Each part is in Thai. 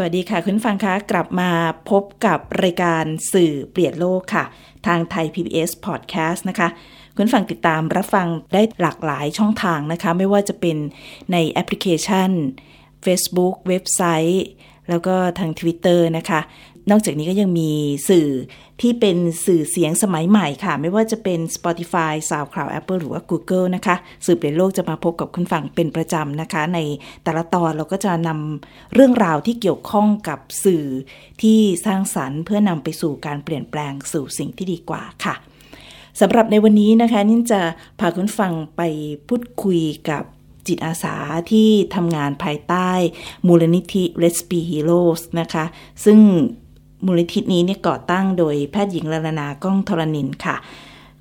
สวัสดีค่ะ คุณฟังคะกลับมาพบกับรายการสื่อเปลี่ยนโลกค่ะ ทางไทย PBS Podcast นะคะ คุณฟังติดตามรับฟังได้หลากหลายช่องทางนะคะ ไม่ว่าจะเป็นในแอปพลิเคชัน Facebook เว็บไซต์ แล้วก็ทาง Twitter นะคะ นอกจากนี้ก็ยังมีสื่อที่เป็นสื่อเสียงสมัยใหม่ค่ะ ไม่ว่าจะเป็น Spotify SoundCloud Apple หรือว่า Google นะคะ สื่อเปลี่ยนโลกจะมาพบกับคุณฟังเป็นประจำนะคะ ในแต่ละตอนเราก็จะนำเรื่องราวที่เกี่ยวข้องกับสื่อที่สร้างสรรค์เพื่อนำไปสู่การเปลี่ยนแปลงสู่สิ่งที่ดีกว่าค่ะสำหรับในวันนี้นะคะนิ่จะพาคุณฟังไปพูดคุยกับจิตอาสาที่ทำงานภายใต้มูลนิธิ Let's Be Heroes นะคะ ซึ่ง มูลนิธินี้เนี่ยก่อตั้งโดยแพทย์หญิงลลนาก้องธรณินค่ะ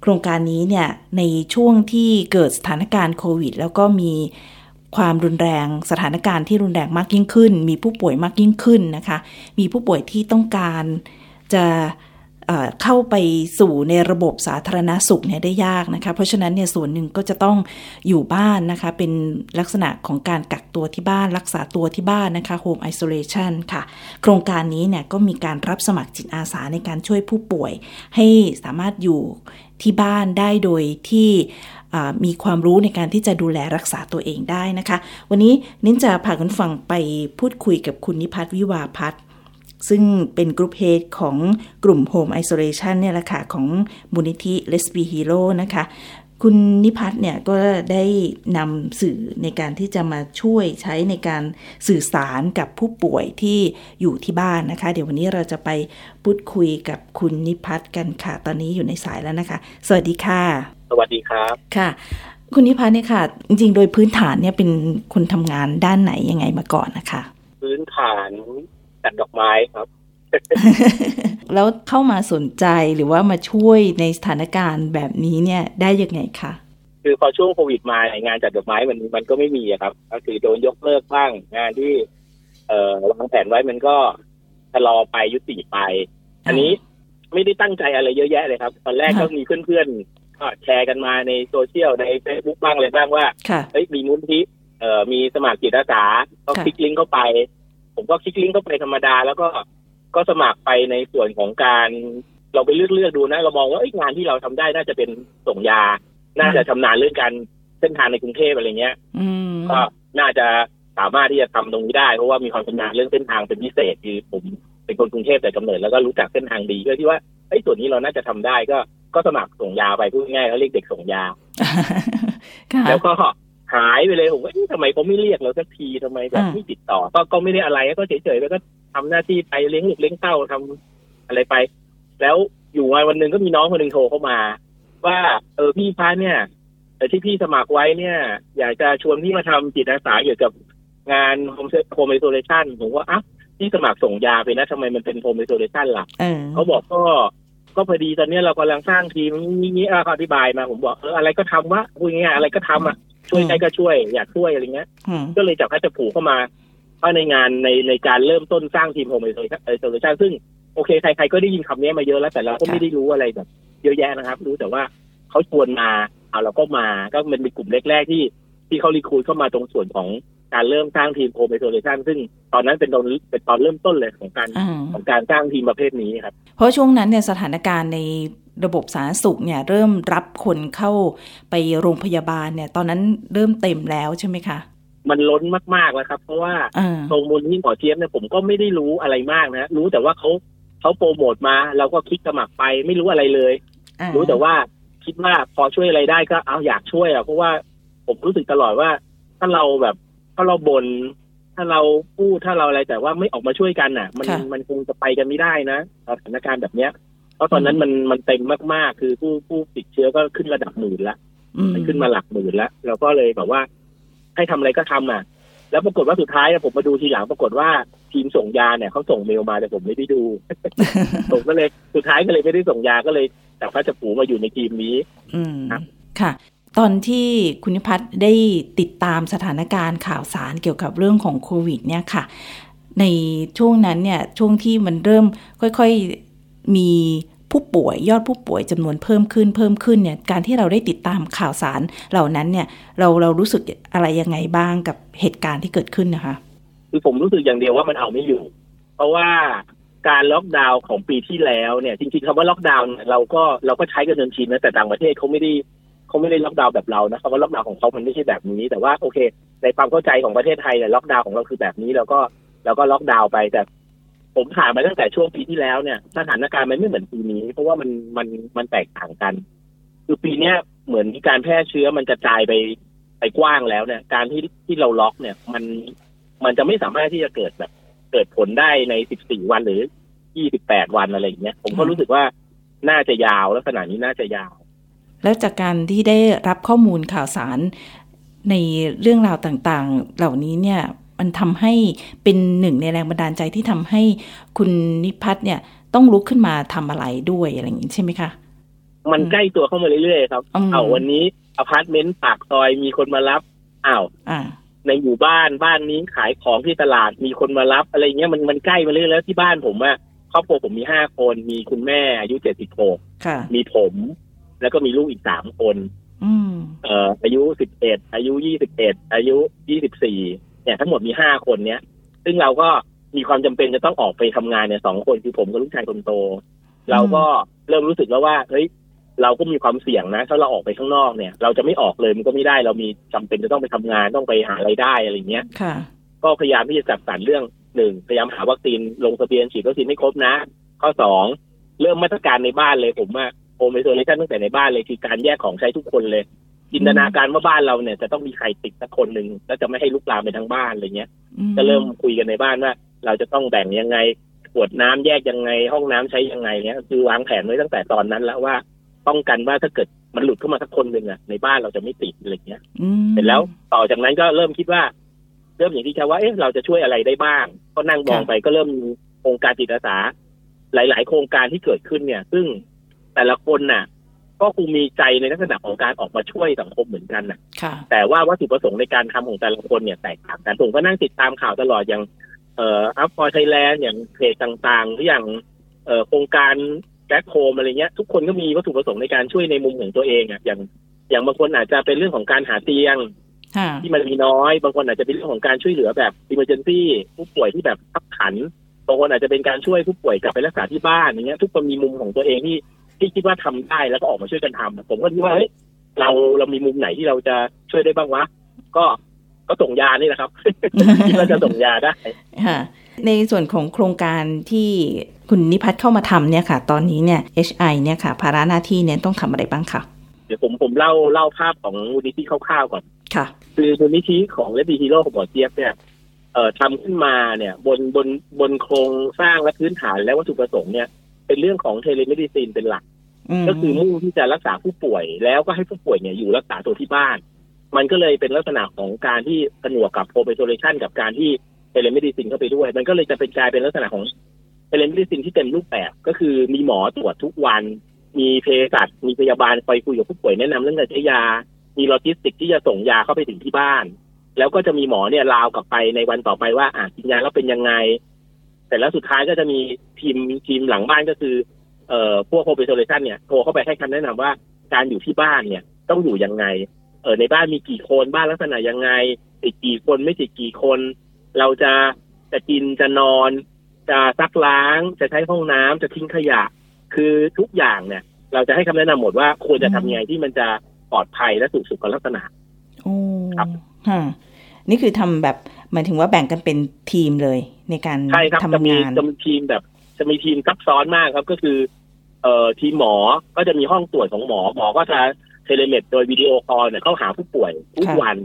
โครงการนี้เนี่ยในช่วงที่เกิดสถานการณ์โควิด แล้วก็มีความรุนแรงสถานการณ์ที่รุนแรงมากยิ่งขึ้น มีผู้ป่วยมากยิ่งขึ้นนะคะ มีผู้ป่วยที่ต้องการจะ เข้าไปสู่ในระบบสาธารณาสุขเนี่ยได้ยากนะคะ เพราะฉะนั้นเนี่ยส่วนหนึ่งก็จะต้องอยู่บ้านนะคะ เป็นลักษณะของการกักตัวที่บ้าน รักษาตัวที่บ้านนะคะ Home Isolation ค่ะ โครงการนี้เนี่ยก็มีการรับสมัครจิตอาสาในการช่วยผู้ป่วย ให้สามารถอยู่ที่บ้านได้โดยที่มีความรู้ในการที่จะดูแลรักษาตัวเองได้นะคะ วันนี้นิ้นจะพาคุณฟังไปพูดคุยกับคุณนิพัฒน์วิวาพัฒน์ ซึ่งเป็นกรุ๊ปเฮดของกลุ่ม Home Isolation เนี่ยแหละค่ะของมูลนิธิ Let's Be Hero นะคะคุณนิพัฒน์เนี่ยก็ได้นำสื่อในการที่จะมาช่วยใช้ในการสื่อสารกับผู้ป่วยที่อยู่ที่บ้านนะคะ เดี๋ยววันนี้เราจะไปพูดคุยกับคุณนิพัฒน์กันค่ะ ตอนนี้อยู่ในสายแล้วนะคะ สวัสดีค่ะ สวัสดีครับค่ะ คุณนิพัฒน์เนี่ยค่ะ จริงๆ โดยพื้นฐานเนี่ยเป็นคนทำงานด้านไหนยังไงมาก่อนนะคะ พื้นฐาน จัดดอกไม้ครับ แล้วเข้ามาสนใจหรือว่ามาช่วยในสถานการณ์แบบนี้เนี่ยได้ยังไงคะคือพอช่วงโควิดมางานจัดดอกไม้มันมันก็ไม่มีครับ ก็คือโดนยกเลิกบ้างงานที่ เอ่อวางแผนไว้มันก็ชะลอไปยุติไป อันนี้ไม่ได้ตั้งใจอะไรเยอะแยะเลยครับ ตอนแรกก็มีเพื่อนๆก็แชร์กันมาในโซเชียลในเฟซบุ๊กบ้างเลยบ้างว่าเฮ้ยมีมูลนิธิเอ่อมีสมัครจิตอาสาก็คลิกลิงก์เข้าไป ผมก็คลิกลิงก์เข้าไปธรรมดา แล้วก็ก็สมัครไปในส่วนของการเราไปเลือกเลือกดูนะ เรามองว่างานที่เราทำได้น่าจะเป็นส่งยา น่าจะชำนาญเรื่องการเส้นทางในกรุงเทพอะไรเงี้ยก็น่าจะสามารถที่จะทำตรงนี้ได้ เพราะว่ามีความชำนาญเรื่องเส้นทางเป็นพิเศษคือผมเป็นคนกรุงเทพแต่กำเนิดแล้วก็รู้จักเส้นทางดีเพื่อที่ว่าไอ้ส่วนนี้เราน่าจะทำได้ก็ก็สมัครส่งยาไปพูดง่ายเขาเรียกเด็กส่งยา แล้วก็ หายไปเลยผมว่าทำไมเขาไม่เรียกเราสักทีทำไมแบบไม่ติดต่อ ก็ก็ไม่ได้อะไรก็เฉยๆแล้วก็ทำหน้าที่ไปเลี้ยงลูกเลี้ยงเต้าทำอะไรไป แล้วอยู่วันวันหนึ่งก็มีน้องคนหนึ่งโทรเข้ามา ว่าเออพี่พันเนี่ยแต่ที่พี่สมัครไว้เนี่ย อยากจะชวนพี่มาทำจิตอาสาเกี่ยวกับงานโฮม home isolation ผมว่าอะพี่สมัครส่งยาไปนะทำไมมันเป็น home isolation ล่ะเขาบอกก็ก็พอดีตอนนี้เรากำลังสร้างทีมนี้นี้เขาอธิบายมาผมบอกเอออะไรก็ทำวะพูดง่ายอะไรก็ทำอะ ช่วยใครก็ช่วย อยากช่วยอะไรเงี้ย ก็เลยจับพัจะผูกเข้ามาเพราะในงานในในการเริ่มต้นสร้างทีม home isolation ซึ่งโอเคใครๆก็ได้ยินคำนี้มาเยอะแล้วแต่เราก็ไม่ได้รู้อะไรแบบเยอะแยะนะครับ รู้แต่ว่าเขาชวนมาเอาเราก็มาก็มันเป็นกลุ่มแรกๆที่ที่เขา recruit เข้ามาตรงส่วนของ การเริ่มสร้างทีม home isolation ซึ่งตอนนั้นเป็นตอนเป็นตอนเริ่มต้นเลยของการของการสร้างทีมประเภทนี้ครับ เพราะช่วงนั้นเนี่ยสถานการณ์ในระบบสาธารณสุขเนี่ยเริ่มรับคนเข้าไปโรงพยาบาลเนี่ยตอนนั้นเริ่มเต็มแล้วใช่ไหมคะมันล้นมากๆแล้วครับ เพราะว่าตรงมูลที่หมอเทียบเนี่ยผมก็ไม่ได้รู้อะไรมากนะรู้แต่ว่าเขาเขาโปรโมทมาเราก็คลิกสมัครไปไม่รู้อะไรเลย รู้แต่ว่าคิดว่าพอช่วยอะไรได้ก็เอาอยากช่วยอะเพราะว่าผมรู้สึกตลอดว่าถ้าเราแบบ ถ้าเราบน่นถ้าเราพูดถ้าเราอะไรแต่ว่าไม่ออกมาช่วยกันอะ มันมันคงจะไปกันไม่ได้นะสถานการณ์แบบเนี้ยเพราะตอนนั้นมันมันเต็มมากๆ คือผู้ผู้ติดเชื้อก็ขึ้นระดับหมื่นละมันขึ้นมาหลักหมื่นแล้วเราก็เลยแบบว่า ให้ทำอะไรก็ทำอะ แล้วปรากฏว่าสุดท้ายผมมาดูทีหลังปรากฏว่าทีมส่งยาเนี่ยเขาส่งเมลมาแต่ผมไม่ได้ดูผมก็เลยสุดท้ายก็เลยไม่ได้ส่งยาก็เลยจากพระจักผูมาอยู่ในทีมนี้อืมครับค่ะ ตอนที่คุณนิพัฒน์ได้ติดตามสถานการณ์ข่าวสารเกี่ยวกับเรื่องของโควิดเนี่ยค่ะ ในช่วงนั้นเนี่ยช่วงที่มันเริ่มค่อยๆมีผู้ป่วยยอดผู้ป่วยจำนวนเพิ่มขึ้นเพิ่มขึ้นเนี่ยการที่เราได้ติดตามข่าวสารเหล่านั้นเนี่ยเราเรารู้สึกอะไรยังไงบ้างกับเหตุการณ์ที่เกิดขึ้นนะคะ คือผมรู้สึกอย่างเดียวว่ามันเอาไม่อยู่ เพราะว่าการล็อกดาวน์ของปีที่แล้วเนี่ยจริงๆคำว่าล็อกดาวน์เราก็เราก็ใช้กันจนชินนะแต่ต่างประเทศเขาไม่ได้ เขาไม่ได้ล็อกดาวน์แบบเรานะคำว่าล็อกดาวน์ของเขามันไม่ใช่แบบนี้ แต่ว่าโอเค ในความเข้าใจของประเทศไทยเนี่ยล็อกดาวน์ของเราคือแบบนี้เราก็เราก็ล็อกดาวน์ไปแต่ ผมผ่านมาตั้งแต่ช่วงปีที่แล้วเนี่ยสถานการณ์มันไม่เหมือนปีนี้ เพราะว่ามันมันมันแตกต่างกัน คือปีเนี้ยเหมือนการแพร่เชื้อมันกระจายไปไปกว้างแล้วเนี่ย การที่ที่เราล็อกเนี่ย มันมันจะไม่สามารถที่จะเกิดแบบ เกิดผลได้ใน 14 วันหรือ 28 วันอะไรอย่างเงี้ยผมก็รู้สึกว่าน่าจะยาวลักษณะนี้น่าจะยาว แล้วจากการที่ได้รับข้อมูลข่าวสารในเรื่องราวต่างๆ เหล่านี้เนี่ยมันทำให้เป็นหนึ่งในแรงบันดาลใจที่ทำให้คุณนิพัฒน์เนี่ยต้องลุกขึ้นมาทำอะไรด้วยอะไรอย่างนี้ใช่ไหมคะ มันอืมใกล้ตัวเข้ามาเรื่อยๆครับอืมเอาวันนี้อพาร์ตเมนต์ปากซอยมีคนมารับอ้าวอ่าในหมู่บ้านบ้านนี้ขายของที่ตลาดมีคนมารับอะไรเงี้ยมันมันใกล้มาเรื่อยๆแล้วที่บ้านผมอะครอบครัวผมมีห้าคนมีคุณแม่อายุเจ็ดสิบหกค่ะมีผม แล้วก็มีลูกอีกสามคนอืมเอ่ออายุสิบเอ็ดอายุยี่สิบเอ็ดอายุยี่สิบสี่เนี่ยทั้งหมดมีห้าคนเนี้ย ซึ่งเราก็มีความจำเป็นจะต้องออกไปทำงานเนี่ยสองคนคือผมกับลูกชายคนโต เราก็เริ่มรู้สึกแล้วว่าเฮ้ยเราก็มีความเสี่ยงนะ ถ้าเราออกไปข้างนอกเนี่ย เราจะไม่ออกเลยมันก็ไม่ได้เรามีจำเป็นจะต้องไปทำงานต้องไปหาไรายได้อะไรเงี้ยค่ะก็พยายามที่จะจัดสรรเรื่องหนึ่งพยายามหาวัคซีนลงทะเบียนฉีดวัคซีนให้ครบนะ ข้อสองเริ่มมาตรการในบ้านเลยผมว่า โฮมไอโซเลชันตั้งแต่ในบ้านเลยคือการแยกของใช้ทุกคนเลย จินตนาการว่าบ้านเราเนี่ยจะต้องมีใครติดสักคนหนึ่งแล้วจะไม่ให้ลุกลามไปทั้งบ้านอะไรเงี้ยก็เริ่มคุยกันในบ้านว่า เราจะต้องแบ่งยังไงขวดน้ำแยกยังไง ห้องน้ำใช้ยังไงเนี้ยคือวางแผนไว้ตั้งแต่ตอนนั้นแล้วว่าป้องกันว่าถ้าเกิดมันหลุดเข้ามาสักคนหนึ่งอะในบ้านเราจะไม่ติดอะไรเงี้ยอืมเสร็จแล้วต่อจากนั้นก็เริ่มคิดว่า เริ่มอย่างที่แค่ว่าเอ๊ะเราจะช่วยอะไรได้บ้าง ก็นั่งมองไปก็เริ่มมีโครงการจิตอาสาหลาย ๆ โครงการที่เกิดขึ้นเนี่ย ซึ่ง แต่ละคนน่ะ ก็คงมีใจในลักษณะของการออกมาช่วยสังคมเหมือนกันน่ะค่ะแต่ว่าวัตถุประสงค์ในการทำของแต่ละคนเนี่ยแตกต่างกันผมก็นั่งติดตามข่าวตลอดอย่างเอ่อ Up for Thailand อย่างเพจต่างๆ หรืออย่างเอ่อโครงการแบ็คโฮมอะไรเงี้ย ทุกคนก็มีวัตถุประสงค์ในการช่วยในมุมของตัวเองอะอย่างอย่างบางคนอาจจะเป็นเรื่องของการหาเตียงค่ะที่มันมีน้อย บางคนอาจจะเป็นเรื่องของการช่วยเหลือแบบ emergency ผู้ป่วยที่แบบคับขันบางคนอาจจะเป็นการช่วยผู้ป่วยกลับไปรักษาที่บ้านอย่างเงี้ย ทุกคนมีมุมของตัวเองที่ ที่คิดว่าทำได้แล้วก็ออกมาช่วยกันทำผมก็คิดว่าเฮ้ยเราเรามีมุมไหนที่เราจะช่วยได้บ้างวะก็ก็ส่งยานี่แหละครับคิดว่าจะส่งยาได้ค่ะในส่วนของโครงการที่คุณนิพัฒน์เข้ามาทำเนี่ยค่ะ ตอนนี้เนี่ย HI เนี่ยค่ะ ภาระหน้าที่เนี่ยต้องทำอะไรบ้างคะเดี๋ยวผมผมเล่าเล่าภาพของมูลนิธิคร่าวๆก่อน ค่ะ คือมูลนิธิของเลดีฮีโร่ของหมอเจี๊ยบเนี่ยเอ่อทำขึ้นมาเนี่ย บนบนบนโครงสร้างและพื้นฐานและวัตถุประสงค์เนี่ย เป็นเรื่องของ telemedicine เป็นหลัก ก็คือมุ่งที่จะรักษาผู้ป่วย แล้วก็ให้ผู้ป่วยเนี่ยอยู่รักษาตัวที่บ้าน มันก็เลยเป็นลักษณะของการที่ผนวกกับโ r ร m โ s เลชันกับการที่ telemedicine เข้าไปด้วย มันก็เลยจะเป็นกลายเป็นลักษณะของ telemedicine ที่เต็มรูปแบบก็คือมีหมอตรวจทุกวัน มีเภสัชมีพยาบาลคอยคุยกับผู้ป่วยแนะนำเรื่องการใช้ยา มีโลจิสติกที่จะส่งยาเข้าไปถึงที่บ้าน แล้วก็จะมีหมอเนี่ยราวด์กลับไปในวันต่อไปว่าอะกินยาแล้วเป็นยังไง แต่แล้วสุดท้ายก็จะมีทีมทีมหลังบ้านก็คือเอ่อพวกโ r ร m โ s เลชันเนี่ยโทรเข้าไปให้คำแนะนำว่าการอยู่ที่บ้านเนี่ยต้องอยู่ยังไง เออในบ้านมีกี่คนบ้านลักษณะยังไงติดกี่คนไม่ติดกี่คน เราจะจะกินจะนอน จะซักล้างจะใช้ห้องน้ำจะทิ้งขยะ คือทุกอย่างเนี่ย เราจะให้คำแนะนำหมดว่าควรจะทำยังไงที่มันจะปลอดภัยและถูกสุขลักษณะโอ้ครับฮะนี่คือทำแบบ หมายถึงว่าแบ่งกันเป็นทีมเลยในการใช่ครับจะทำมีงานจะมีทีมแบบ จะมีทีมซับซ้อนมากครับก็คือ เอ่อทีมหมอก็จะมีห้องตรวจของหมอหมอก็จะ telemed โดย video call เนี่ยเข้าหาผู้ป่วยทุกวัน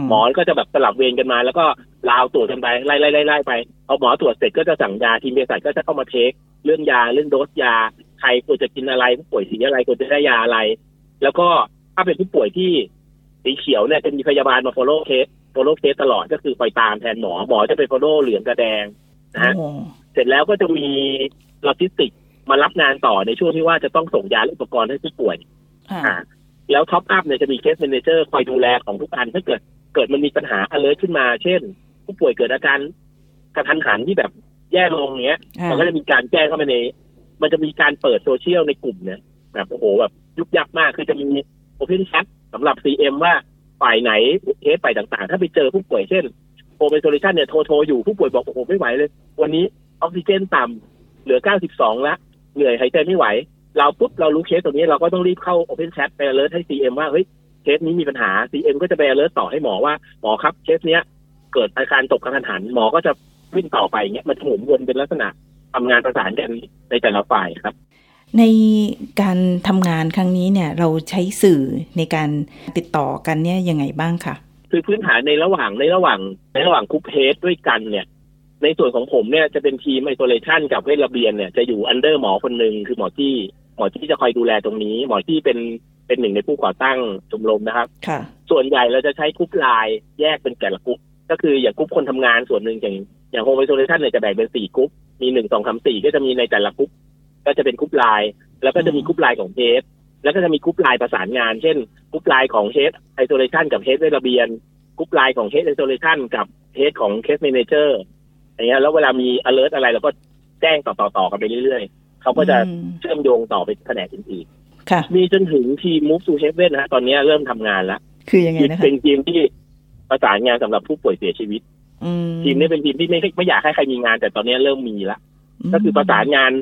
มหมอก็จะแบบสลับเวรกันมา แล้วก็ลาวตรวจกันไปไล่ไล่ไล่ไล่ไปเอาหมอตรวจเสร็จก็จะสั่งยาทีมเภสัชก็จะเข้ามา take เรื่องยาเรื่องโดสยาใครควรจะกินอะไรผู้ป่วยสีอะไรควรจะได้ยาอะไร แล้วก็ถ้าเป็นผู้ป่วยที่สีเขียวเนี่ยจะมีพยาบาลมา follow case follow case ตลอดก็คือคอยตามแทนหมอหมอจะไป follow เหลืองกะแดงนะฮะโอ้เสร็จแล้วก็จะมีโลจิสติกมารับงานต่อในช่วงที่ว่าจะต้องส่งยาและอุปกรณ์ให้ผู้ป่วยค่ะอ่าแล้ว top up เนี่ยจะมีเคส m ม n เจอร์คอยดูแลของทุกอันถ้าเกิดเกิดมันมีปัญหา alert ขึ้นมา เช่น ผู้ป่วยเกิดอาการกะทันหันที่แบบแย่ลงเงี้ยอ่ามันก็จะมีการแจ้งเข้ามาใน มันจะมีการเปิดโซเชียลในกลุ่มเนี่ยแบบโอ้โหแบบยุบยับมากคือจะมี Open Chat สำหรับ CM ว่า ฝ่ายไหนเคสฝ่ายต่างๆ ถ้าไปเจอผู้ป่วยเช่นโทรไป isolation เนี่ยโทรโทรอยู่ผู้ป่วยบอกโอ้โหไม่ไหวเลย วันนี้ออกซิเจนต่ำเหลือ 92แล้วเหนื่อยหายใจไม่ไหว เราปุ๊บเรารู้เคสตรงนี้เราก็ต้องรีบเข้า Open Chat ไป alert ให้ CM ว่าเฮ้ยเคสนี้มีปัญหา CM ก็จะไป alert ต่อให้หมอว่าหมอครับเคสเนี้ยเกิดอาการตกกะทันหันหมอก็จะวิ่งต่อไปเงี้ยมันหมุนวนเป็นลักษณะทำงานประสานกันในแต่ละฝ่ายครับ ในการทำงานครั้งนี้เนี่ยเราใช้สื่อในการติดต่อกันเนี่ยยังไงบ้างคะคือพื้นฐานในระหว่างในระหว่างในระหว่างกรุ๊ปเคสด้วยกันเนี่ย ในส่วนของผมเนี่ยจะเป็นทีม isolation กับเวชระเบียนเนี่ยจะอยู่ under หมอคนหนึ่งคือหมอที่หมอที่จะคอยดูแลตรงนี้ หมอที่เป็นเป็นหนึ่งในผู้ก่อตั้งชมรมนะครับค่ะส่วนใหญ่เราจะใช้กรุ๊ปไลน์แยกเป็นแต่ละกรุ๊ปก็คืออย่างกรุ๊ปคนทำงานส่วนหนึ่งอย่างอย่าง Home Isolation เนี่ยจะแบ่งเป็นสี่กรุ๊ปมีหนึ่งสองสามสี่ก็จะมีในแต่ละกรุ๊ป ก็จะเป็นกรุ๊ปไลน์แล้วก็จะมีกรุ๊ปไลน์ของ head แล้วก็จะมีกรุ๊ปไลน์ประสานงาน เช่นกรุ๊ปไลน์ของ head isolation กับ head เวชระเบียนกรุ๊ปไลน์ของ Head Isolation กับ Head ของ Case Manager อย่างเงี้ยแล้วเวลามี alert อะไรเราก็แจ้งต่อๆกันไปเรื่อยๆเขาก็จะอืมเชื่อมโยงต่อไปแผนกอื่นค่ะๆมีจนถึงทีม Move to Heaven นะฮะตอนนี้เริ่มทำงานแล้วคือยังไงนะคะเป็นทีมที่ประสานงานสำหรับผู้ป่วยเสียชีวิตอืมทีมนี้เป็นทีมที่ไม่ไม่อยากให้ใครมีงานแต่ตอนนี้เริ่มมีแล้วก็คือประสานงาน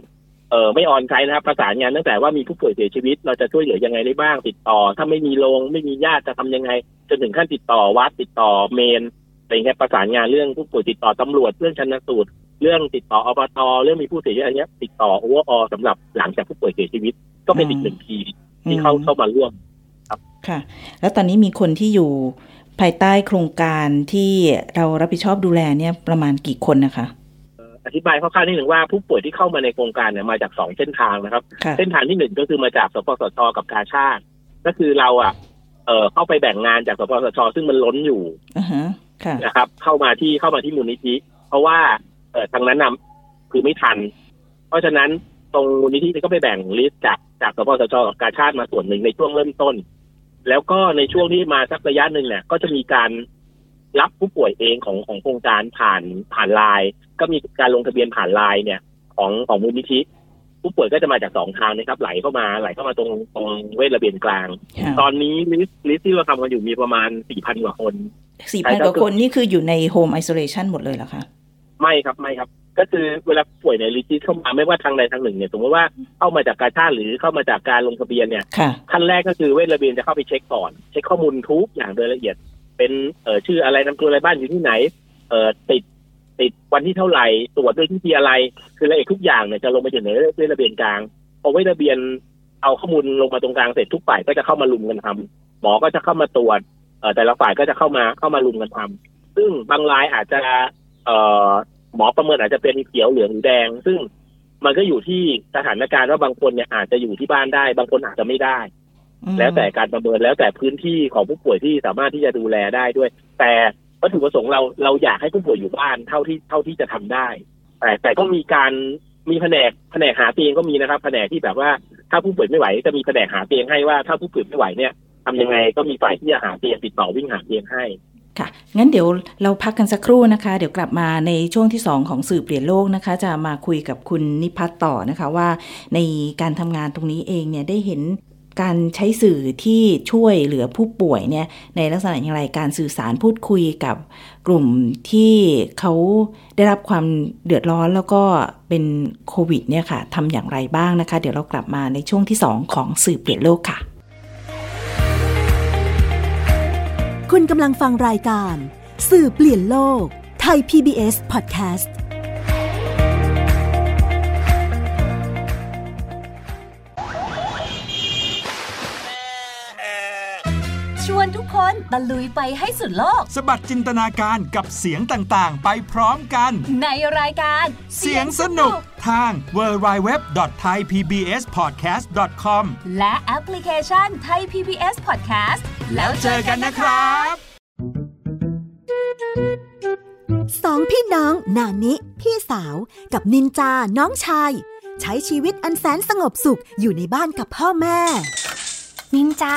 เออไม่ออนไซต์นะครับประสานงานตั้งแต่ว่ามีผู้ป่วยเสียชีวิต เราจะช่วยเหลือยังไงได้บ้างติดต่อ ถ้าไม่มีโรงไม่มีญาติจะทำยังไง จนถึงขั้นติดต่อวัดติดต่อเมนอะไรเงี้ยประสานงานเรื่องผู้ป่วยติดต่อตำรวจเรื่องชันสูตร เรื่องติดต่ออบตเรื่องมีผู้เสียชีวิตอะไรเงี้ยติดต่อโอเวอร์อสำหรับหลังจากผู้ป่วยเสียชีวิต ก็เป็นอีกหนึ่งทีมที่เข้าเข้ามาร่วมค่ะ แล้วตอนนี้มีคนที่อยู่ภายใต้โครงการที่เรารับผิดชอบดูแลเนี่ยประมาณกี่คนนะคะ อธิบายคร่าวๆนิดหนึ่งว่าผู้ป่วยที่เข้ามาในโครงการเนี่ยมาจากสองเส้นทางนะครับค่ะเส้นทางที่หนึ่งก็คือมาจากสปสชกับกาชาติ ก็คือเราอะเออเข้าไปแบ่งงานจากสปสชซึ่งมันล้นอยู่อ่าฮะค่ะนะครับ เข้ามาที่เข้ามาที่มูลนิธิ เพราะว่าเออทางนั้นนำคือไม่ทัน เพราะฉะนั้นตรงมูลนิธิก็ไปแบ่งลิสต์จากจากสปสชกับกาชาติมาส่วนหนึ่งในช่วงเริ่มต้น แล้วก็ในช่วงที่มาสักระยะหนึ่งเนี่ยก็จะมีการ รับผู้ป่วยเองของของโครงการผ่านผ่านไลน์ก็มีการลงทะเบียนผ่านไลน์เนี่ยของของมูลนิธิผู้ป่วยก็จะมาจากสองทางนะครับ ไหลเข้ามาไหลเข้ามาตรงตรงเวชระเบียนกลางค่ะตอนนี้ list list ที่เราทำกันอยู่มีประมาณสี่พันกว่าคนสี่พันกว่าคนนี่คืออยู่ใน Home Isolation หมดเลยเหรอคะ ไม่ครับไม่ครับ ก็คือเวลาผู้ป่วยใน list เข้ามาไม่ว่าทางใดทางหนึ่งเนี่ยสมมติว่าเข้ามาจากการชาติหรือเข้ามาจากการลงทะเบียนเนี่ยค่ะขั้นแรกก็คือเวชระเบียนจะเข้าไปเช็คก่อน เช็คข้อมูลทุกอย่างโดยละเอียด เป็นเอ่อชื่ออะไรนามสกุลอะไรบ้านอยู่ที่ไหน เอ่อติดติดวันที่เท่าไหร่ตรวจด้วยที่อะไร คือละเอียดทุกอย่างเนี่ยจะลงไปอยู่ในเวชระเบียนกลางพอเวชระเบียนเอาข้อมูลลงมาตรงกลางเสร็จทุกฝ่ายก็จะเข้ามาลุมกันทำหมอก็จะเข้ามาตรวจเอ่อแต่ละฝ่ายก็จะเข้ามาเข้ามาลุมกันทำซึ่งบางรายอาจจะเอ่อหมอประเมินอาจจะเป็นเขียวเหลืองหรือแดง ซึ่งมันก็อยู่ที่สถานการณ์ว่าบางคนเนี่ยอาจจะอยู่ที่บ้านได้ บางคนอาจจะไม่ได้ แล้วแต่การประเมินแล้วแต่พื้นที่ของผู้ป่วยที่สามารถที่จะดูแลได้ด้วย แต่วัตถุประสงค์เราเราอยากให้ผู้ป่วยอยู่บ้านเท่าที่เท่าที่จะทำได้ แต่แต่ก็มีการมีแผนกแผนกหาเตียงก็มีนะครับแผนกที่แบบว่าถ้าผู้ป่วยไม่ไหวจะมีแผนกหาเตียงให้ว่าถ้าผู้ป่วยไม่ไหวเนี่ยทำยังไงก็มีฝ่ายที่จะหาเตียงติดต่อวิ่งหาเตียงให้ค่ะ งั้นเดี๋ยวเราพักกันสักครู่นะคะ เดี๋ยวกลับมาในช่วงที่ 2 ของสื่อเปลี่ยนโลกนะคะ จะมาคุยกับคุณนิพัฒน์ต่อนะคะว่า ในการทำงานตรงนี้เองเนี่ยได้เห็น การใช้สื่อที่ช่วยเหลือผู้ป่วยเนี่ยในลักษณะอย่างไรการสื่อสารพูดคุยกับกลุ่มที่เขาได้รับความเดือดร้อนแล้วก็เป็นโควิดเนี่ยค่ะทำอย่างไรบ้างนะคะ เดี๋ยวเรากลับมาในช่วงที่ 2 ของสื่อเปลี่ยนโลกค่ะ คุณกำลังฟังรายการ สื่อเปลี่ยนโลกไทย PBS Podcast ชวนทุกคนตะลุยไปให้สุดโลก สบัดจินตนาการกับเสียงต่างๆ ไปพร้อมกัน ในรายการเสียงสนุกทาง www.thaipbspodcast.com และแอปพลิเคชันไทย PBS Podcast แล้วเจอกันนะครับสองพี่น้องนานิพี่สาว กับนินจาน้องชาย ใช้ชีวิตอันแสนสงบสุขอยู่ในบ้านกับพ่อแม่ นินจา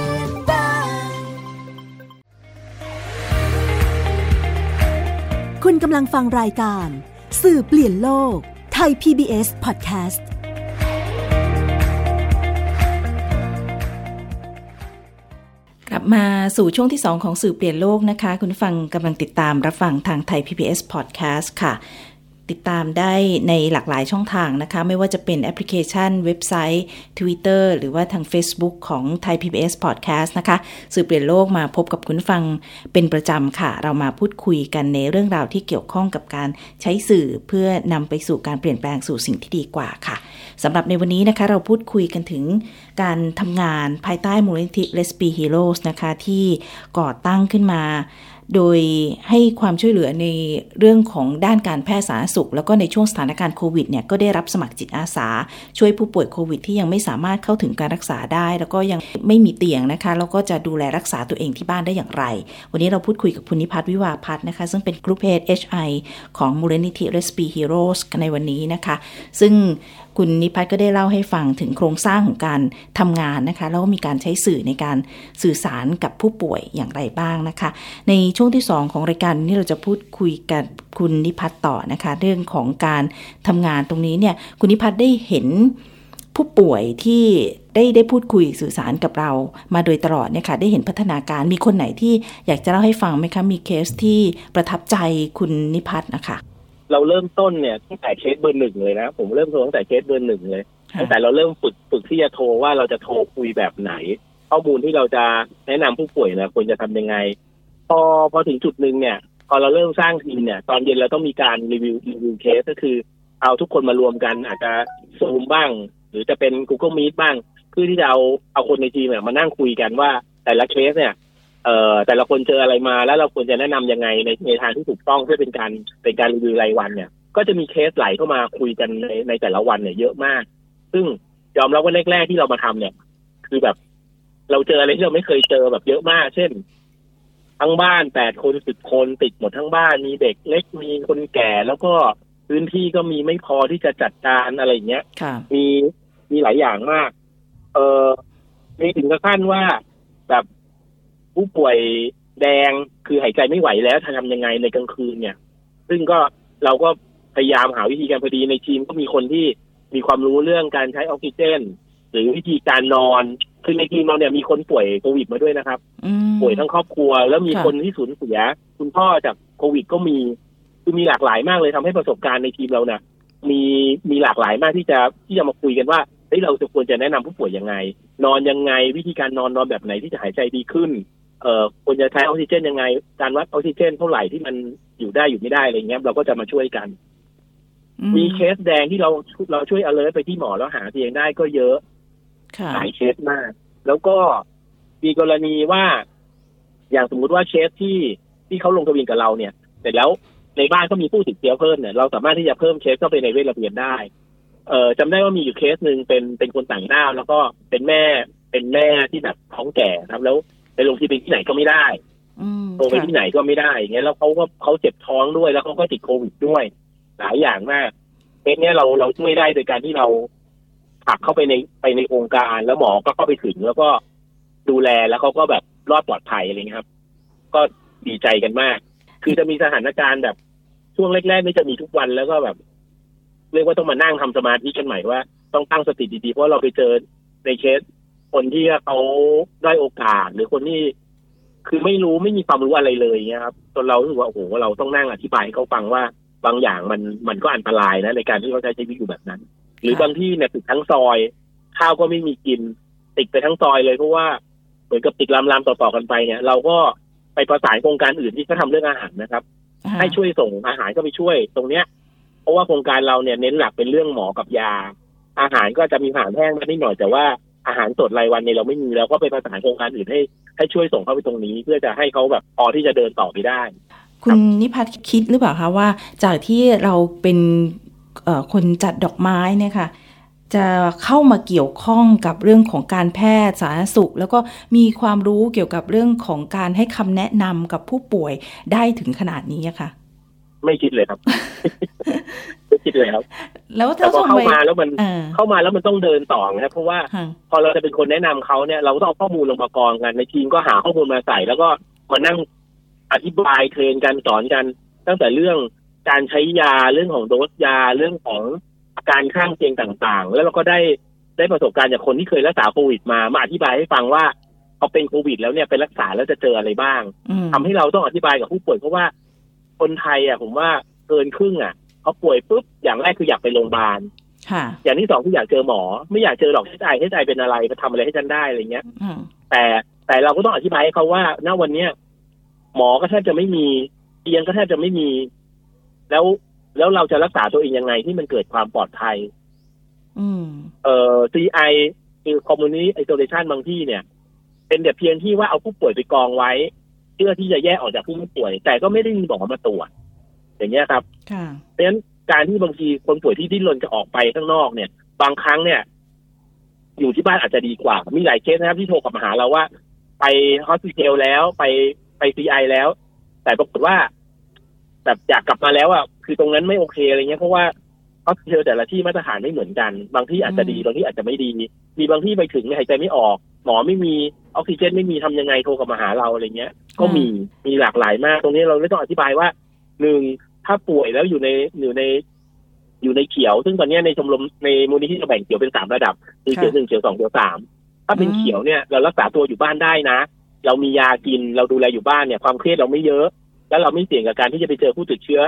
คุณกำลังฟังรายการ สื่อเปลี่ยนโลก ไทย PBS Podcast กลับมาสู่ช่วงที่ 2 ของสื่อเปลี่ยนโลกนะคะ คุณฟังกำลังติดตามรับฟังทางไทย PBS Podcast ค่ะ ติดตามได้ในหลากหลายช่องทางนะคะ ไม่ว่าจะเป็นแอปพลิเคชัน เว็บไซต์ Twitter หรือว่าทาง Facebook ของไทย PBS Podcast นะคะ สื่อเปลี่ยนโลกมาพบกับคุณฟังเป็นประจำค่ะ เรามาพูดคุยกันในเรื่องราวที่เกี่ยวข้องกับการใช้สื่อเพื่อนำไปสู่การเปลี่ยนแปลงสู่สิ่งที่ดีกว่าค่ะสำหรับในวันนี้นะคะเราพูดคุยกันถึงการทำงานภายใต้มูลนิธิ Let's Be Heroes นะคะที่ก่อตั้งขึ้นมา โดยให้ความช่วยเหลือในเรื่องของด้านการแพทย์สาธารณสุข แล้วก็ในช่วงสถานการณ์โควิดเนี่ยก็ได้รับสมัครจิตอาสา ช่วยผู้ป่วยโควิดที่ยังไม่สามารถเข้าถึงการรักษาได้ แล้วก็ยังไม่มีเตียงนะคะ แล้วก็จะดูแลรักษาตัวเองที่บ้านได้อย่างไร วันนี้เราพูดคุยกับคุณนิพัฒน์วิวาพัฒน์นะคะ ซึ่งเป็นกรุ๊ปเฮด HI ของมูลนิธิ Let's Be Heroes ในวันนี้นะคะ ซึ่งคุณนิพัฒน์ก็ได้เล่าให้ฟังถึงโครงสร้างของการทำงานนะคะ แล้วก็มีการใช้สื่อในการสื่อสารกับผู้ป่วยอย่างไรบ้างนะคะ ในชวงที่ 2 ของรายการนี้เราจะพูดคุยกับคุณนิพัฒน์ต่อนะคะ เรื่องของการทำงานตรงนี้เนี่ยคุณนิพัฒน์ได้เห็นผู้ป่วยที่ได้ได้พูดคุยสื่อสารกับเรามาโดยตลอดเนี่ยค่ะได้เห็นพัฒนาการมีคนไหนที่อยากจะเล่าให้ฟังไหมคะมีเคสที่ประทับใจคุณนิพัฒน์นะคะเราเริ่มต้นเนี่ยตั้งแต่เคสเบอร์หนึ่งเลยนะ ผมเริ่มโทรตั้งแต่เคสเบอร์หนึ่งเลยค่ะตั้งแต่เราเริ่มฝึกฝึกที่จะโทรว่าเราจะโทรคุยแบบไหน ข้อมูลที่เราจะแนะนำผู้ป่วยเนี่ยควรจะทำยังไง พอพอถึงจุดหนึ่งเนี่ย พอเราเริ่มสร้างทีมเนี่ย ตอนเย็นเราต้องมีการรีวิวรีวิวเคสก็คือ เอาทุกคนมารวมกัน อาจจะซูมบ้าง หรือจะเป็น Google Meet บ้างเพื่อที่จะเอาเอาคนในทีมเนี่ยมานั่งคุยกันว่าแต่ละเคสเนี่ยเอ่อแต่ละคนเจออะไรมาแล้วเราควรจะแนะนำยังไงในในทางที่ถูกต้องเพื่อเป็นการเป็นการรีวิวรายวันเนี่ย ก็จะมีเคสไหลเข้ามาคุยกันในในแต่ละวันเนี่ยเยอะมาก ซึ่งยอมรับว่าแรกๆที่เรามาทำเนี่ย คือแบบ เราเจออะไรที่เราไม่เคยเจอแบบเยอะมาก เช่น ทั้งบ้านแปดคนสิบคนติดหมดทั้งบ้านมีเด็กเล็กมีคนแก่แล้วก็พื้นที่ก็มีไม่พอที่จะจัดการอะไรอย่างเงี้ยค่ะมีมีหลายอย่างมาก เออมีถึงกับขั้นว่าแบบผู้ป่วยแดงคือหายใจไม่ไหวแล้วจะทำยังไงในกลางคืนเนี่ย ซึ่งก็เราก็พยายามหาวิธีการพอดีในทีมก็มีคนที่มีความรู้เรื่องการใช้ออกซิเจน หรือวิธีการนอนคือในทีมเราเนี่ยมีคนป่วยโควิดมาด้วยนะครับอืมป่วยทั้งครอบครัว แล้วมีค่ะคนที่สูญเสีย คุณพ่อจากโควิดก็มีคือมีหลากหลายมากเลยทำให้ประสบการณ์ในทีมเราเนี่ยมีมีหลากหลายมากที่จะที่จะมาคุยกันว่าเฮ้ยเราจะควรจะแนะนำผู้ป่วยยังไง นอนยังไง วิธีการนอนนอนแบบไหนที่จะหายใจดีขึ้นเอ่อควรจะใช้ออกซิเจนยังไง การวัดออกซิเจนเท่าไหร่ที่มันอยู่ได้อยู่ไม่ได้อะไรเงี้ยเราก็จะมาช่วยกันอืมีเคสแดงที่เราเราช่วย alert ไปที่หมอแล้วหาเตียงได้ก็เยอะค่ะ หลายเคสมาก แล้วก็มีกรณีว่า อย่างสมมุติว่าเคสที่ที่เขาลงทะเบียนกับเราเนี่ยเสร็จแล้วในบ้านก็มีผู้ติดเชื้อเพิ่มเนี่ยเราสามารถที่จะเพิ่มเคสเข้าไปในเวชระเบียนได้ เอ่อจำได้ว่ามีอยู่เคสหนึ่งเป็นเป็นคนต่างด้าวแล้วก็เป็นแม่เป็นแม่ที่แบบท้องแก่ครับ แล้วไปลงทะเบียนที่ไหนก็ไม่ได้อืมโทรไปค่ะที่ไหนก็ไม่ได้อย่างเงี้ยแล้วเขาก็เขาเจ็บท้องด้วยแล้วเขาก็ติดโควิดด้วย หลายอย่างมากเคสเนี้ยเราเราช่วยได้โดยการที่เรา ผลักเข้าไปในไปในองค์การแล้วหมอก็เข้าไปถึงแล้วก็ดูแลแล้วเขาก็แบบรอดปลอดภัยอะไรเงี้ยครับ ก็ดีใจกันมาก คือจะมีสถานการณ์แบบช่วงแรกๆนี่จะมีทุกวันแล้วก็แบบ เรียกว่าต้องมานั่งทำสมาธิกันใหม่ว่าต้องตั้งสติดีๆเพราะเราไปเจอในเคสคนที่เขาได้โอกาสหรือคนที่คือไม่รู้ไม่มีความรู้อะไรเลยเงี้ยครับจนเรารู้สึกว่าโอ้โหเราต้องนั่งอธิบายให้เขาฟังว่าบางอย่างมันมันก็อันตรายนะในการที่เขาใช้ชีวิตอยู่แบบนั้น หรือบางที่เนี่ยติดทั้งซอย ข้าวก็ไม่มีกิน ติดไปทั้งซอยเลยเพราะว่าเหมือนกับติดลามๆต่อๆกันไปเนี่ยเราก็ไปประสานโครงการอื่นที่เขาทำเรื่องอาหารนะครับ ให้ช่วยส่งอาหารก็ไปช่วยตรงเนี้ย เพราะว่าโครงการเราเนี่ยเน้นหลักเป็นเรื่องหมอกับยา อาหารก็จะมีอาหารแห้งมานิดหน่อยแต่ว่าอาหารสดรายวันเนี่ยเราไม่มีเราก็ไปประสานโครงการอื่นให้ให้ช่วยส่งเข้าไปตรงนี้ เพื่อจะให้เขาแบบพอที่จะเดินต่อไปได้ คุณนิพัฒน์คิดหรือเปล่าคะว่า จากที่เราเป็นเอ่อ คนจัดดอกไม้เนี่ยค่ะจะเข้ามาเกี่ยวข้องกับเรื่องของการแพทย์สาธารณสุข แล้วก็มีความรู้เกี่ยวกับเรื่องของการให้คำแนะนำกับผู้ป่วยได้ถึงขนาดนี้อะค่ะ ไม่คิดเลยครับ ไม่คิดเลยครับ แล้วแต่ถ้าพอส่งเข้าไปมาแล้วมันเออเข้ามาแล้วมันต้องเดินต่อนะครับเพราะว่าค่ะพอเราจะเป็นคนแนะนำเขาเนี่ย เราก็ต้องเอาข้อมูลลงมากองกันในทีมก็หาข้อมูลมาใส่ แล้วก็มานั่งอธิบายเทรนกันสอนกันตั้งแต่เรื่อง การใช้ยาเรื่องของโดสยาเรื่องของอาการข้างเคียงต่างๆ แล้วเราก็ได้ได้ประสบการณ์จากคนที่เคยรักษาโควิดมามาอธิบายให้ฟังว่าเขาเป็นโควิด แล้วเนี่ยไปรักษาแล้วจะเจออะไรบ้างอืมทำให้เราต้องอธิบายกับผู้ป่วยเพราะว่าคนไทยอะผมว่าเกินครึ่งอะเขาป่วยปุ๊บอย่างแรกคืออยากไปโรงพยาบาลค่ะอย่างที่สองคืออยากเจอหมอ ไม่อยากเจอหรอกให้ใจให้ใจเป็นอะไรมาทำอะไรให้ฉันได้อะไรเงี้ยอืมแต่แต่เราก็ต้องอธิบายให้เขาว่าณวันเนี้ยหมอก็แทบจะไม่มีเตียงก็แทบจะไม่มี แล้วแล้วเราจะรักษาตัวเองยังไงที่มันเกิดความปลอดภัยอืมเอ่อ CI คือ Community Isolation บางที่เนี่ย เป็นแต่เพียงที่ว่าเอาผู้ป่วยไปกองไว้ เพื่อที่จะแยกออกจากผู้ป่วย แต่ก็ไม่ได้มีหมอมาตรวจอย่างเงี้ยครับค่ะเพราะฉะนั้นการที่บางทีคนป่วยที่ดิ้นรนจะออกไปข้างนอกเนี่ย บางครั้งเนี่ย อยู่ที่บ้านอาจจะดีกว่า มีหลายเคสนะครับที่โทรกลับมาหาเราว่า ไปฮอสพิทอลแล้วไปไปซีไอแล้ว แต่ปรากฏว่า แบบอยากกลับมาแล้วอะคือตรงนั้นไม่โอเคอะไรเงี้ยเพราะว่าฮอสพิทอลแต่ละที่มาตรฐานไม่เหมือนกัน บางที่อาจจะดีอืมบางที่อาจจะไม่ดี มีบางที่ไปถึงหายใจไม่ออก หมอไม่มีออกซิเจนไม่มีทำยังไงโทรกลับมาหาเราอะไรเงี้ย ก็มีมีหลากหลายมาก ตรงนี้เราไม่ต้องอธิบายว่าหนึ่งถ้าป่วยแล้วอยู่ในอยู่ในอยู่ในเขียว ซึ่งตอนเนี้ยในชมรมในมูลนิธิเราแบ่งเขียวเป็นสามระดับคือเขียวหนึ่งเขียวสองเขียวสามถ้าเป็นอืมเขียวเนี่ยเรารักษาตัวอยู่บ้านได้นะ เรามียากินเราดูแลอยู่บ้านเนี่ย ความเครียดเราไม่เยอะ แล้วเราไม่เสี่ยงกับการที่จะไปเจอผู้ติดเชื้อ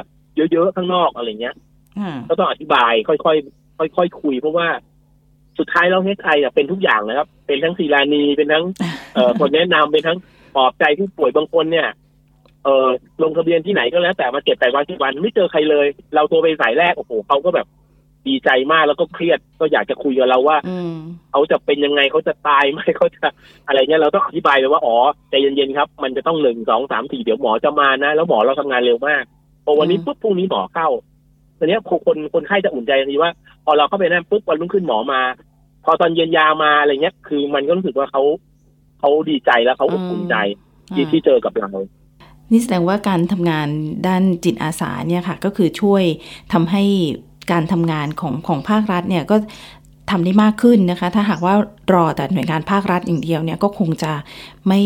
เยอะๆข้างนอกอะไรเงี้ยอ่าก็ต้องอธิบายค่อยๆค่อยๆคุย เพราะว่าสุดท้ายแล้วเฮไอเป็นทุกอย่างนะครับ เป็นทั้งศิลานีเป็นทั้งเอ่อคนแนะนำเป็นทั้งปลอบใจผู้ป่วยบางคนเนี่ย เออลงทะเบียนที่ไหนก็แล้วแต่มาเก็บแต่วันที่วันไม่เจอใครเลย เราตัวไปสายแรกโอ้โหเขาก็แบบ ดีใจมากแล้วก็เครียดก็อยากจะคุยกับเราว่าอืมเขาจะเป็นยังไงเขาจะตายไหมเขาจะอะไรเงี้ยเราต้องอธิบายเลยว่าอ๋อใจเย็นๆครับ มันจะต้องหนึ่งสองสามสี่เดี๋ยวหมอจะมานะ แล้วหมอเราทำงานเร็วมากพอวันนี้อืมปุ๊บพรุ่งนี้หมอเข้าตอนเนี้ยคนคนคนไข้จะอุ่นใจทันทีว่า พอเราเข้าไปนั่นปุ๊บวันรุ่งขึ้นหมอมา พอตอนเย็นยามาอะไรเงี้ย คือมันก็รู้สึกว่าเขาเขาดีใจแล้วเขาอบอุ่นใจที่ที่เจอกับเรานี่แสดงว่าการทำงานด้านจิตอาสาเนี่ยค่ะ ก็คือช่วยทำให้ การทำงานของของภาครัฐเนี่ยก็ทำได้มากขึ้นนะคะ ถ้าหากว่ารอแต่หน่วยงานภาครัฐอย่างเดียวเนี่ยก็คงจะไม่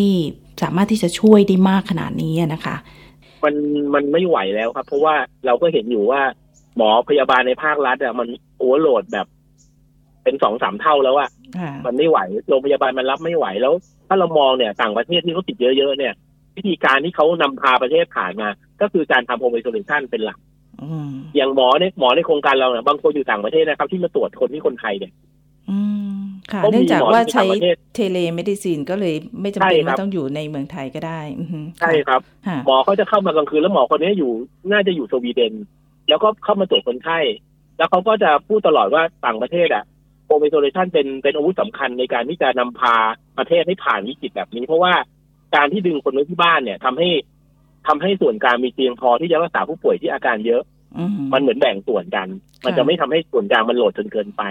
สามารถที่จะช่วยได้มากขนาดนี้อะนะคะ มันมันไม่ไหวแล้วครับ เพราะว่าเราก็เห็นอยู่ว่า หมอพยาบาลในภาครัฐอะมันโอเวอร์โหลดแบบเป็นสองสามเท่าแล้วอะค่ะมันไม่ไหวโรงพยาบาลมันรับไม่ไหวแล้ว ถ้าเรามองเนี่ยต่างประเทศที่เขาติดเยอะๆเนี่ย วิธีการที่เขานำพาประเทศผ่านมา ก็คือการทำโฮมไอโซเลชันเป็นหลัก อืมอย่างหมอเนี่ยหมอในโครงการเราเนี่ยบางคนอยู่ต่างประเทศนะครับ ที่มาตรวจคนที่คนไทยเนี่ยอืมค่ะก็มีเนื่องจากว่าใช้หมอที่ต่างประเทศ telemedicine ก็เลยไม่จำเป็นใช่ครัว่าบต้องอยู่ในเมืองไทยก็ได้อือฮึใช่ครับค่ะหมอเขาจะเข้ามากลางคืนแล้วหมอคนนี้อยู่น่าจะอยู่สวีเดน แล้วก็เข้ามาตรวจคนไข้ แล้วเขาก็จะพูดตลอดว่าต่างประเทศอะ Home Isolation เป็นเป็นอาวุธสำคัญในการที่จะนำพาประเทศให้ผ่านวิกฤตแบบนี้ เพราะว่าการที่ดึงคนไว้ที่บ้านเนี่ยทำให้ ทำให้ส่วนกลางมีเตียงพอที่จะรักษาผู้ป่วยที่อาการเยอะอืมมันเหมือนแบ่งส่วนกัน มันจะไม่ทำให้ส่วนกลางมันโหลดจนเกินไป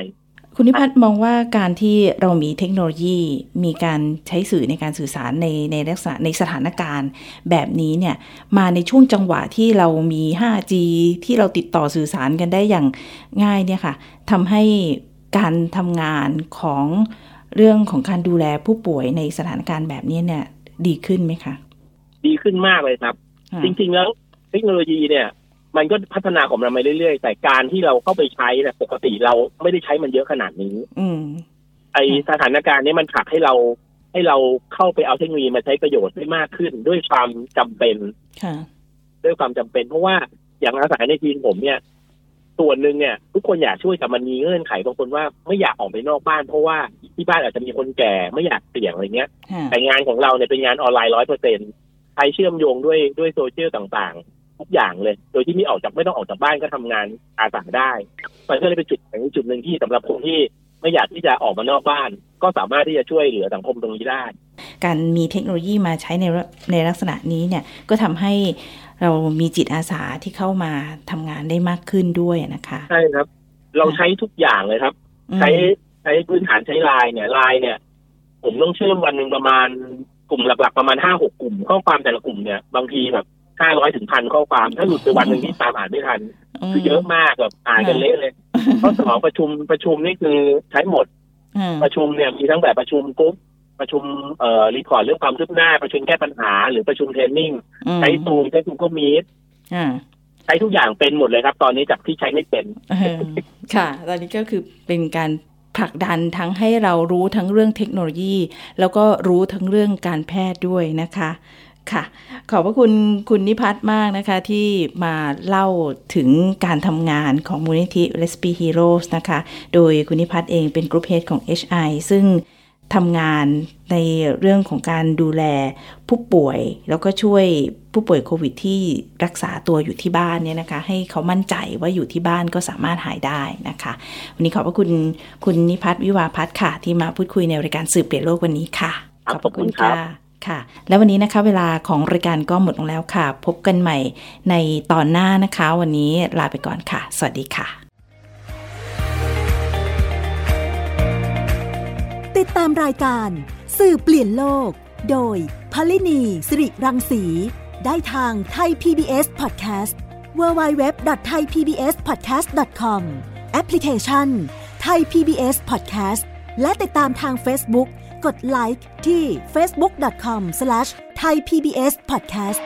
คุณนิพัฒน์มองว่าการที่เรามีเทคโนโลยีมีการใช้สื่อในการสื่อสารในในลักษณะในสถานการณ์ แบบนี้เนี่ยมาในช่วงจังหวะที่เรามี 5G ที่เราติดต่อสื่อสารกันได้อย่างง่ายเนี่ยค่ะทำให้การทำงานของเรื่องของการดูแลผู้ป่วยในสถานการณ์แบบนี้เนี่ยดีขึ้นไหมคะ ดีขึ้นมากเลยครับค่ะ จริงๆแล้วเทคโนโลยีเนี่ย มันก็พัฒนาของมันมาเรื่อยๆ แต่การที่เราเข้าไปใช้นะปกติเราไม่ได้ใช้มันเยอะขนาดนี้อืมไอสถานการณ์นี้มันผลักให้เราให้เราเข้าไปเอาเทคโนโลยีมาใช้ประโยชน์ได้มากขึ้น ด้วยความจำเป็นค่ะด้วยความจำเป็น เพราะว่าอย่างอาศัยในทีมผมเนี่ยส่วนหนึ่งเนี่ยทุกคนอยากช่วยแต่มันมีเงื่อนไขบางคนว่าไม่อยากออกไปนอกบ้าน เพราะว่าที่บ้านอาจจะมีคนแก่ไม่อยากเสี่ยงอะไรเงี้ยค่ะแต่งานของเราเนี่ยเป็นงานออนไลน์ร้อยเปอร์เซ็น ใช้เชื่อมโยงด้วยด้วยโซเชียลต่างๆ ทุกอย่างเลย โดยที่ไม่ออกจากไม่ต้องออกจากบ้านก็ทำงานอาสาได้ มันก็เลยเป็นจุดแข็งจุดหนึ่งที่สำหรับคนที่ไม่อยากที่จะออกมานอกบ้าน ก็สามารถที่จะช่วยเหลือสังคมตรงนี้ได้ การมีเทคโนโลยีมาใช้ในในลักษณะนี้เนี่ยก็ทำให้เรามีจิตอาสาที่เข้ามาทำงานได้มากขึ้นด้วยนะคะใช่ครับ เราใช้ทุกอย่างเลยครับอืมใช้ใช้พื้นฐานใช้ไลน์เนี่ยไลน์เนี่ย ผมต้องเชื่อมวันหนึ่งประมาณ กลุ่มหลักๆประมาณห้าหกกลุ่ม ข้อความแต่ละกลุ่มเนี่ยบางทีแบบห้าร้อยถึงพันข้อความ ถ้าหลุดไปวันหนึ่งที่ตามอ่านไม่ทัน คือเยอะมากแบบอ่านกันเละเลยข้อสองประชุมประชุมนี่คือใช้หมดอืมประชุมเนี่ยมีทั้งแบบประชุมกรุ๊ปประชุมเอ่อ record เรื่องความคืบหน้า ประชุมแก้ปัญหา หรือประชุม trainingอืมใช้ซูมใช้ซูมก็มีดอ่าใช้ทุกอย่างเป็นหมดเลยครับ ตอนนี้จากที่ใช้ไม่เป็นเออค่ะ ตอนนี้ก็คือเป็นการ ผลักดันทั้งให้เรารู้ทั้งเรื่องเทคโนโลยี แล้วก็รู้ทั้งเรื่องการแพทย์ด้วยนะคะค่ะขอบพระคุณคุณนิพัฒน์มากนะคะที่มาเล่าถึงการทำงานของมูลนิธิ Recipe Heroes นะคะ โดยคุณนิพัฒน์เองเป็นกรุ๊ปเฮดของ HI ซึ่ง ทำงานในเรื่องของการดูแลผู้ป่วย แล้วก็ช่วยผู้ป่วยโควิดที่รักษาตัวอยู่ที่บ้านเนี่ยนะคะ ให้เขามั่นใจว่าอยู่ที่บ้านก็สามารถหายได้นะคะ วันนี้ขอบพระคุณคุณนิพัฒน์วิวาพัฒน์ค่ะ ที่มาพูดคุยในรายการสืบเปลี่ยนโลกวันนี้ค่ะครับขอบคุณครับค่ะ และวันนี้นะคะเวลาของรายการก็หมดลงแล้วค่ะ พบกันใหม่ในตอนหน้านะคะ วันนี้ลาไปก่อนค่ะ สวัสดีค่ะ ดตามรายการสื่อเปลี่ยนโลก โดยพลินีสิริรังสี ได้ทางไทย PBS Podcast www.thaipbspodcast.com แอปพลิเคชัน Thai PBS Podcast และติดตามทาง Facebook กดไลค์ที่ facebook.com/thaipbspodcast